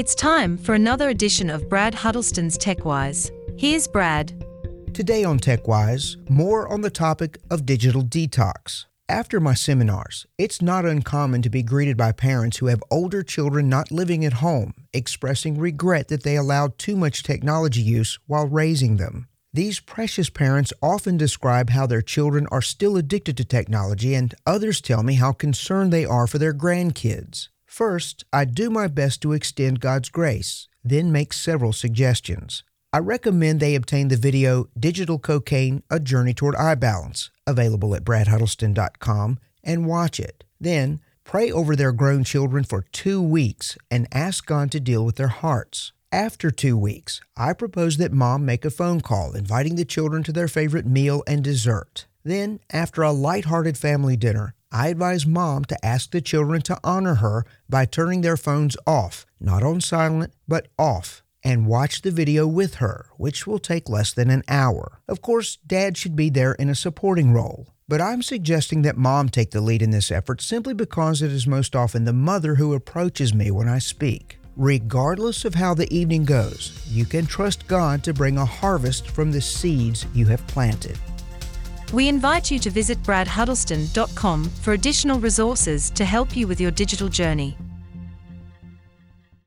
It's time for another edition of Brad Huddleston's TechWise. Here's Brad. Today on TechWise, more on the topic of digital detox. After my seminars, it's not uncommon to be greeted by parents who have older children not living at home, expressing regret that they allowed too much technology use while raising them. These precious parents often describe how their children are still addicted to technology, and others tell me how concerned they are for their grandkids. First, I do my best to extend God's grace, then make several suggestions. I recommend they obtain the video Digital Cocaine A Journey Toward iBalance, available at bradhuddleston.com, and watch it. Then, pray over their grown children for two weeks and ask God to deal with their hearts. After two weeks, I propose that mom make a phone call inviting the children to their favorite meal and dessert. Then, after a light-hearted family dinner, I advise mom to ask the children to honor her by turning their phones off, not on silent, but off, and watch the video with her, which will take less than an hour. Of course, dad should be there in a supporting role. But I'm suggesting that mom take the lead in this effort simply because it is most often the mother who approaches me when I speak. Regardless of how the evening goes, you can trust God to bring a harvest from the seeds you have planted. We invite you to visit bradhuddleston.com for additional resources to help you with your digital journey.